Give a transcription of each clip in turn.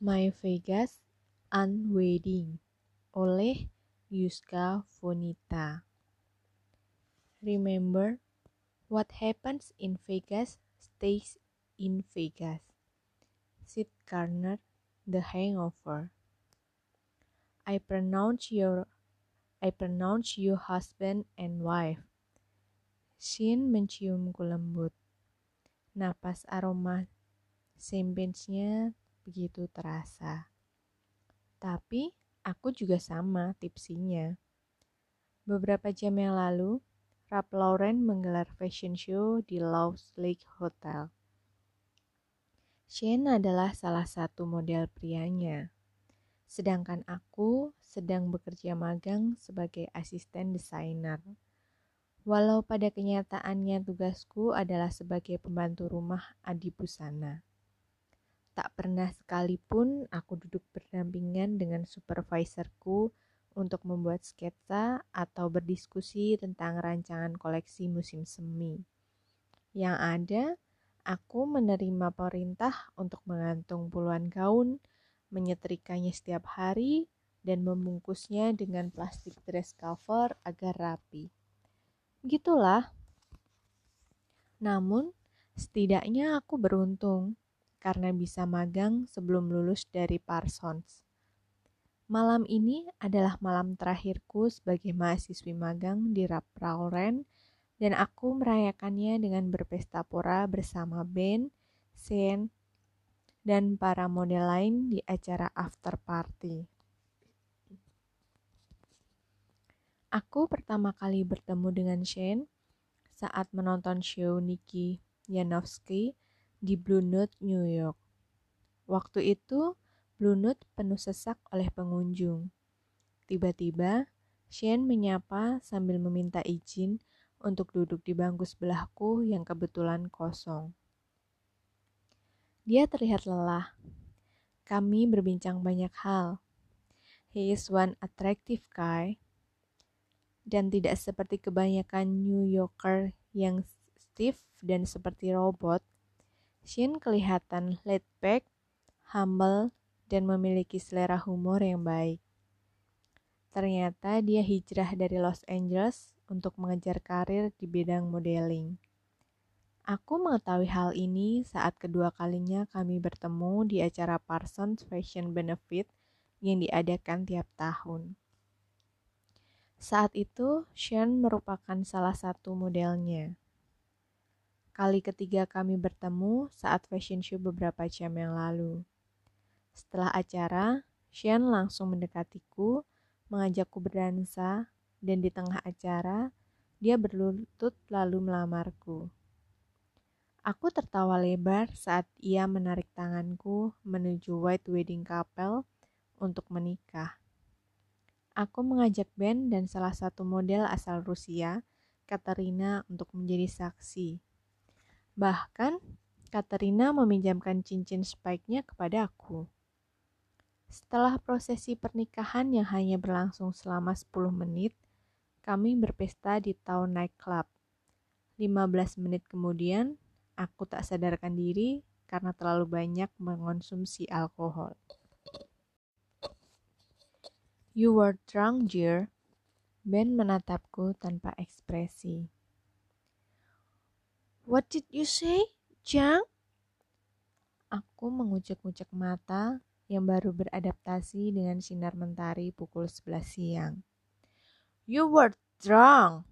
My Vegas Unwedding oleh Yuska Vonita. Remember, what happens in Vegas stays in Vegas. Sid Garner, The Hangover. I pronounce your I pronounce you husband and wife. Shin menciumku lembut. Napas aroma champagne begitu terasa. Tapi aku juga sama tipsinya. Beberapa jam yang lalu, Ralph Lauren menggelar fashion show di Lowe's Lake Hotel. Shane adalah salah satu model prianya. Sedangkan aku sedang bekerja magang sebagai asisten desainer. Walau pada kenyataannya tugasku adalah sebagai pembantu rumah Adi Busana. Pernah sekalipun aku duduk berdampingan dengan supervisorku untuk membuat sketsa atau berdiskusi tentang rancangan koleksi musim semi. Yang ada, aku menerima perintah untuk mengantung puluhan gaun, menyetrikanya setiap hari, dan membungkusnya dengan plastik dress cover agar rapi. Gitulah. Namun, setidaknya aku beruntung karena bisa magang sebelum lulus dari Parsons. Malam ini adalah malam terakhirku sebagai mahasiswi magang di Rapauren dan aku merayakannya dengan berpesta pora bersama Ben, Sen, dan para model lain di acara after party. Aku pertama kali bertemu dengan Shane saat menonton show Nikki Janowski di Blue Note, New York. Waktu itu, Blue Note penuh sesak oleh pengunjung. Tiba-tiba, Shane menyapa sambil meminta izin untuk duduk di bangku sebelahku yang kebetulan kosong. Dia terlihat lelah. Kami berbincang banyak hal. He is one attractive guy, dan tidak seperti kebanyakan New Yorker yang stiff dan seperti robot. Shin kelihatan laid back, humble, dan memiliki selera humor yang baik. Ternyata dia hijrah dari Los Angeles untuk mengejar karir di bidang modeling. Aku mengetahui hal ini saat kedua kalinya kami bertemu di acara Parsons Fashion Benefit yang diadakan tiap tahun. Saat itu, Sean merupakan salah satu modelnya. Kali ketiga kami bertemu saat fashion show beberapa jam yang lalu. Setelah acara, Sean langsung mendekatiku, mengajakku berdansa, dan di tengah acara, dia berlutut lalu melamarku. Aku tertawa lebar saat ia menarik tanganku menuju White Wedding Couple untuk menikah. Aku mengajak Ben dan salah satu model asal Rusia, Katerina, untuk menjadi saksi. Bahkan, Katerina meminjamkan cincin spike-nya kepada aku. Setelah prosesi pernikahan yang hanya berlangsung selama 10 menit, kami berpesta di Town Nightclub. 15 menit kemudian, aku tak sadarkan diri karena terlalu banyak mengonsumsi alkohol. You were drunk, dear. Ben menatapku tanpa ekspresi. What did you say, Jang? Aku mengucek-ucek mata yang baru beradaptasi dengan sinar mentari pukul 11 siang. You were drunk.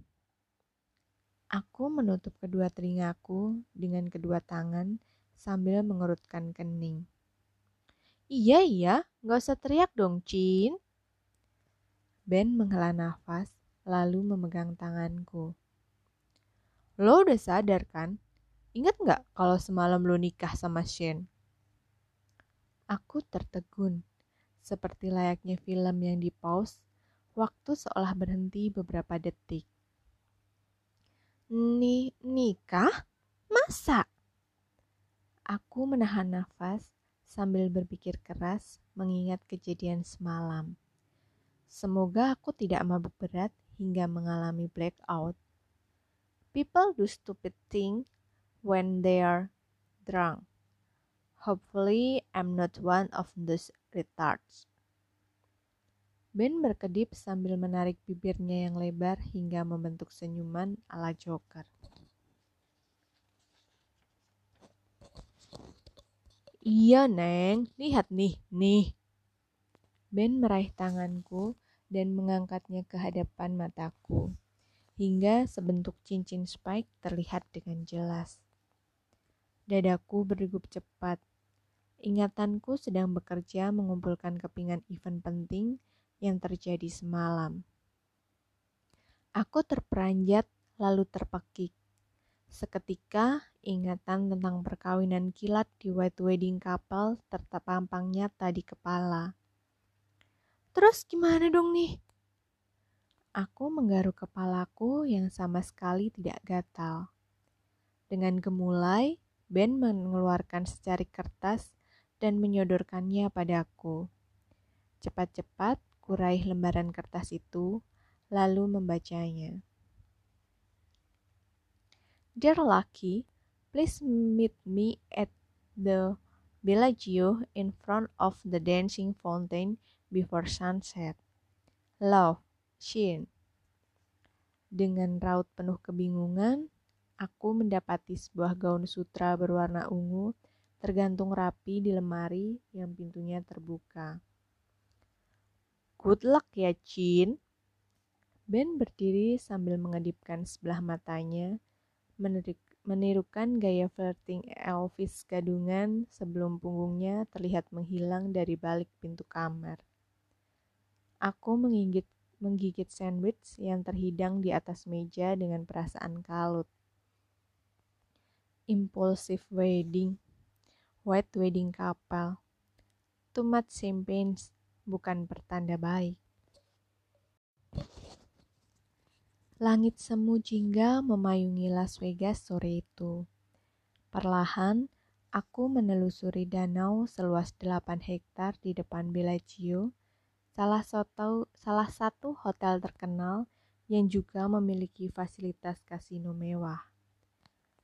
Aku menutup kedua telingaku dengan kedua tangan sambil mengerutkan kening. Iya, iya, gak usah teriak dong, Cin. Ben menghela nafas, lalu memegang tanganku. Lo udah sadar kan? Ingat nggak kalau semalam lo nikah sama Shane? Aku tertegun, seperti layaknya film yang di pause, waktu seolah berhenti beberapa detik. Ni nikah? Masa? Aku menahan nafas sambil berpikir keras mengingat kejadian semalam. Semoga aku tidak mabuk berat hingga mengalami blackout People do stupid things when they are drunk. Hopefully, I'm not one of those retards. Ben berkedip sambil menarik bibirnya yang lebar hingga membentuk senyuman ala Joker. Iya, Neng. Lihat nih, nih. Ben meraih tanganku dan mengangkatnya ke hadapan mataku, hingga sebentuk cincin spike terlihat dengan jelas. Dadaku berdegup cepat. Ingatanku sedang bekerja mengumpulkan kepingan event penting yang terjadi semalam. Aku terperanjat lalu terpekik. Seketika ingatan tentang perkawinan kilat di white wedding couple terpampang nyata di kepala. Terus gimana dong nih? Aku menggaruk kepalaku yang sama sekali tidak gatal. Dengan gemulai, Ben mengeluarkan secari kertas dan menyodorkannya padaku. Cepat-cepat Kuraih lembaran kertas itu, lalu membacanya. Dear Lucky, please meet me at the Bellagio in front of the dancing fountain before sunset. Love, Shin. Dengan raut penuh kebingungan, aku mendapati sebuah gaun sutra berwarna ungu tergantung rapi di lemari yang pintunya terbuka. Good luck ya, Chin. Ben berdiri sambil mengedipkan sebelah matanya, menirukan gaya flirting Elvis gadungan sebelum punggungnya terlihat menghilang dari balik pintu kamar. Aku menggigit, menggigit sandwich yang terhidang di atas meja dengan perasaan kalut. Impulsive wedding, white wedding couple, too much champagne, bukan pertanda baik. Langit semu jingga memayungi Las Vegas sore itu. Perlahan, aku menelusuri danau seluas 8 hektar di depan Bellagio, salah satu, salah satu hotel terkenal yang juga memiliki fasilitas kasino mewah.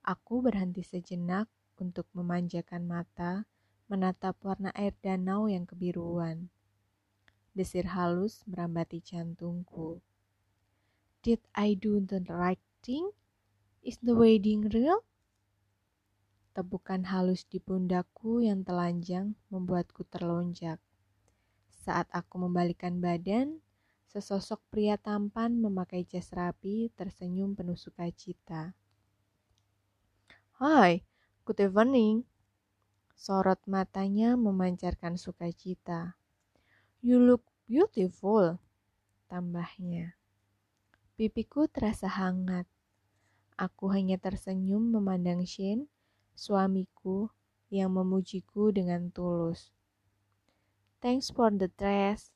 Aku berhenti sejenak untuk memanjakan mata menatap warna air danau yang kebiruan. Desir halus merambati jantungku. Did I do the right thing? Is the wedding real? Tepukan halus di pundakku yang telanjang membuatku terlonjak. Saat aku membalikkan badan, sesosok pria tampan memakai jas rapi tersenyum penuh sukacita. Hai, good evening. Sorot matanya memancarkan sukacita. You look beautiful, tambahnya. Pipiku terasa hangat. Aku hanya tersenyum memandang Shane, suamiku, yang memujiku dengan tulus. Thanks for the dress.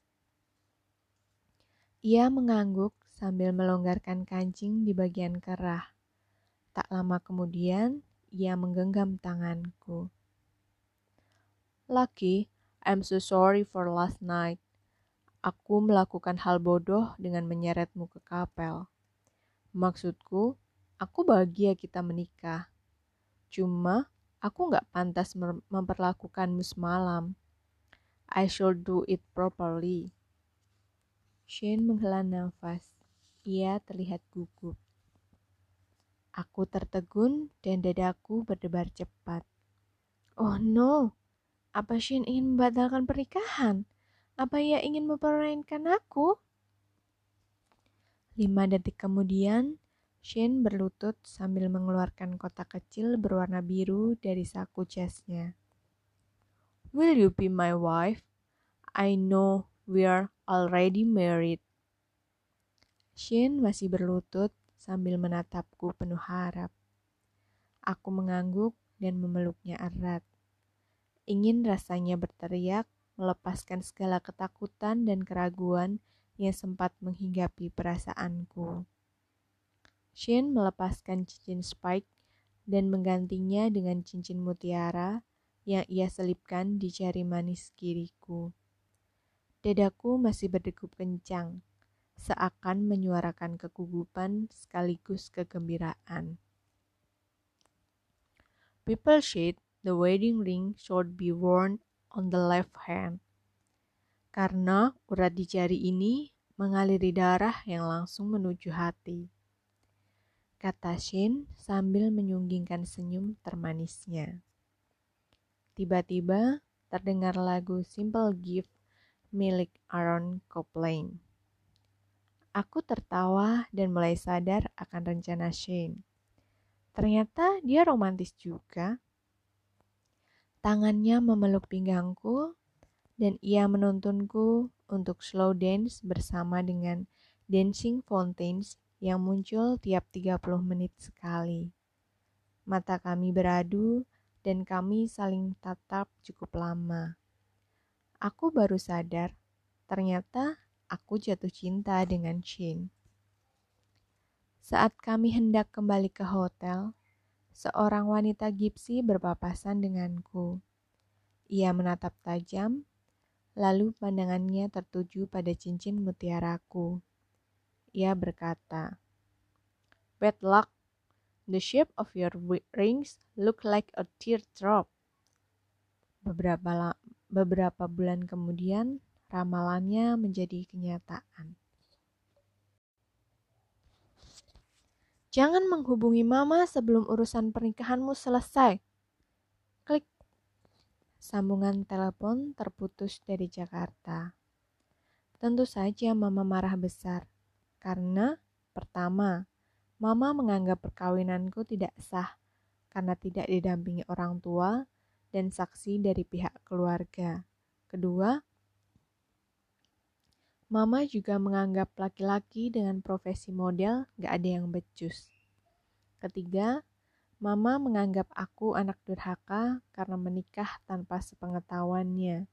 Ia mengangguk sambil melonggarkan kancing di bagian kerah. Tak lama kemudian, ia menggenggam tanganku. Lucky, I'm so sorry for last night. Aku melakukan hal bodoh dengan menyeretmu ke kapel. Maksudku, aku bahagia kita menikah. Cuma, aku gak pantas memperlakukanmu semalam. I should do it properly. Shane menghela nafas. Ia terlihat gugup. Aku tertegun dan dadaku berdebar cepat. Oh no, apa Shin ingin membatalkan pernikahan? Apa ia ingin mempermainkan aku? Lima detik kemudian, Shin berlutut sambil mengeluarkan kotak kecil berwarna biru dari saku jasnya. Will you be my wife? I know we're already married. Shin masih berlutut sambil menatapku penuh harap. Aku mengangguk dan memeluknya erat. Ingin rasanya berteriak, melepaskan segala ketakutan dan keraguan yang sempat menghinggapi perasaanku. Shin melepaskan cincin Spike dan menggantinya dengan cincin mutiara yang ia selipkan di jari manis kiriku. Dadaku masih berdegup kencang, seakan menyuarakan kegugupan sekaligus kegembiraan. People shade the wedding ring should be worn on the left hand. Karena urat di jari ini mengaliri darah yang langsung menuju hati. Kata Shin sambil menyunggingkan senyum termanisnya. Tiba-tiba terdengar lagu Simple Gift milik Aaron Copland. Aku tertawa dan mulai sadar akan rencana Shane. Ternyata dia romantis juga. Tangannya memeluk pinggangku dan ia menuntunku untuk slow dance bersama dengan dancing fountains yang muncul tiap 30 menit sekali. Mata kami beradu dan kami saling tatap cukup lama. Aku baru sadar, ternyata aku jatuh cinta dengan Shin. Saat kami hendak kembali ke hotel, seorang wanita gipsi berpapasan denganku. Ia menatap tajam, lalu pandangannya tertuju pada cincin mutiaraku. Ia berkata, Bad luck. The shape of your rings look like a teardrop. Beberapa, beberapa bulan kemudian, ramalannya menjadi kenyataan. Jangan menghubungi mama sebelum urusan pernikahanmu selesai. Klik. Sambungan telepon terputus dari Jakarta. Tentu saja mama marah besar. Karena, pertama, mama menganggap perkawinanku tidak sah karena tidak didampingi orang tua dan saksi dari pihak keluarga. Kedua, Mama juga menganggap laki-laki dengan profesi model gak ada yang becus. Ketiga, Mama menganggap aku anak durhaka karena menikah tanpa sepengetahuannya.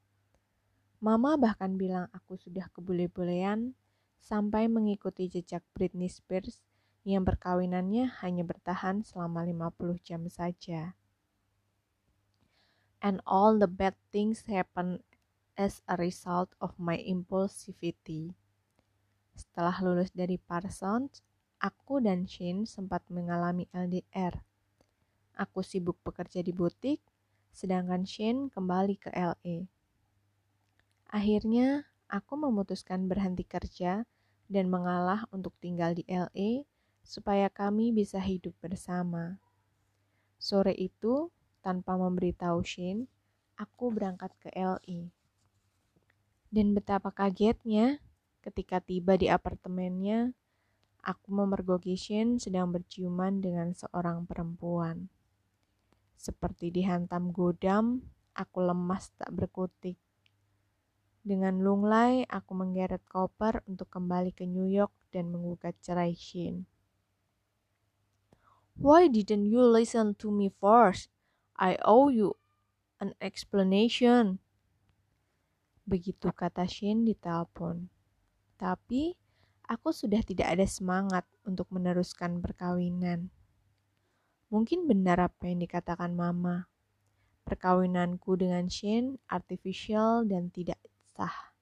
Mama bahkan bilang aku sudah kebule-bulean sampai mengikuti jejak Britney Spears yang perkawinannya hanya bertahan selama 50 jam saja. And all the bad things happen as a result of my impulsivity. Setelah lulus dari Parsons, aku dan Shane sempat mengalami LDR. Aku sibuk bekerja di butik, sedangkan Shane kembali ke LA. Akhirnya, aku memutuskan berhenti kerja dan mengalah untuk tinggal di LA supaya kami bisa hidup bersama. Sore itu, tanpa memberitahu Shane, aku berangkat ke LA. Dan betapa kagetnya ketika tiba di apartemennya, aku memergoki Shin sedang berciuman dengan seorang perempuan. Seperti dihantam godam, aku lemas tak berkutik. Dengan lunglai, aku menggeret koper untuk kembali ke New York dan menggugat cerai Shin. Why didn't you listen to me first? I owe you an explanation. Begitu kata Shin di telepon. Tapi, aku sudah tidak ada semangat untuk meneruskan perkawinan. Mungkin benar apa yang dikatakan mama. Perkawinanku dengan Shin artificial dan tidak sah.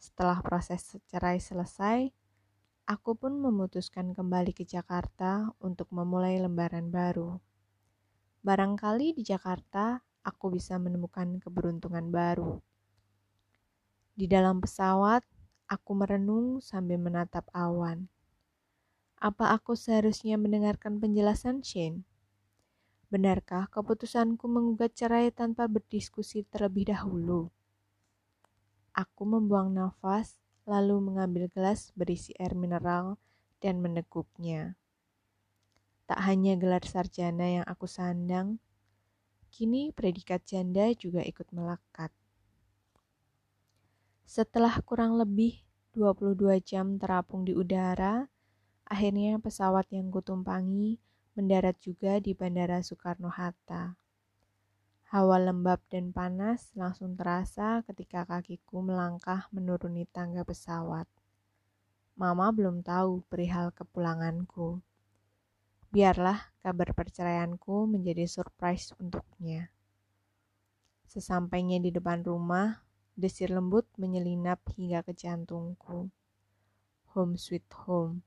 Setelah proses cerai selesai, aku pun memutuskan kembali ke Jakarta untuk memulai lembaran baru. Barangkali di Jakarta aku bisa menemukan keberuntungan baru. Di dalam pesawat, aku merenung sambil menatap awan. Apa aku seharusnya mendengarkan penjelasan Shane? Benarkah keputusanku menggugat cerai tanpa berdiskusi terlebih dahulu? Aku membuang nafas, lalu mengambil gelas berisi air mineral dan meneguknya. Tak hanya gelar sarjana yang aku sandang, kini predikat janda juga ikut melekat. Setelah kurang lebih 22 jam terapung di udara, akhirnya pesawat yang kutumpangi mendarat juga di Bandara Soekarno-Hatta. Hawa lembab dan panas langsung terasa ketika kakiku melangkah menuruni tangga pesawat. Mama belum tahu perihal kepulanganku. Biarlah kabar perceraianku menjadi surprise untuknya. Sesampainya di depan rumah, Desir lembut menyelinap hingga ke jantungku. Home sweet home,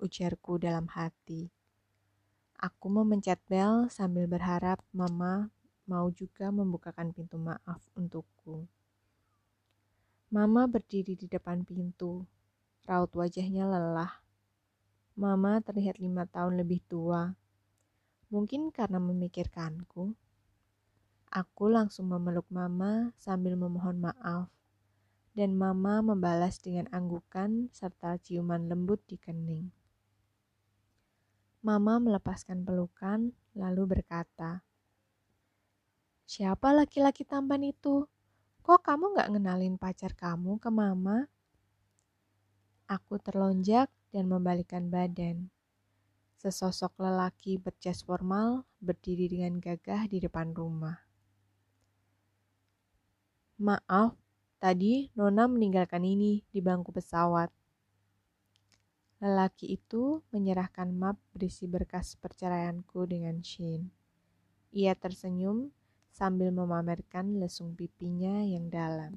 ujarku dalam hati. Aku memencet bel sambil berharap mama mau juga membukakan pintu maaf untukku. Mama berdiri di depan pintu, raut wajahnya lelah. Mama terlihat lima tahun lebih tua, mungkin karena memikirkanku. Aku langsung memeluk Mama sambil memohon maaf, dan Mama membalas dengan anggukan serta ciuman lembut di kening. Mama melepaskan pelukan, lalu berkata, Siapa laki-laki tampan itu? Kok kamu gak ngenalin pacar kamu ke mama? Aku terlonjak dan membalikkan badan. Sesosok lelaki berjas formal berdiri dengan gagah di depan rumah. Maaf, tadi Nona meninggalkan ini di bangku pesawat. Lelaki itu menyerahkan map berisi berkas perceraianku dengan Shane. Ia tersenyum sambil memamerkan lesung pipinya yang dalam.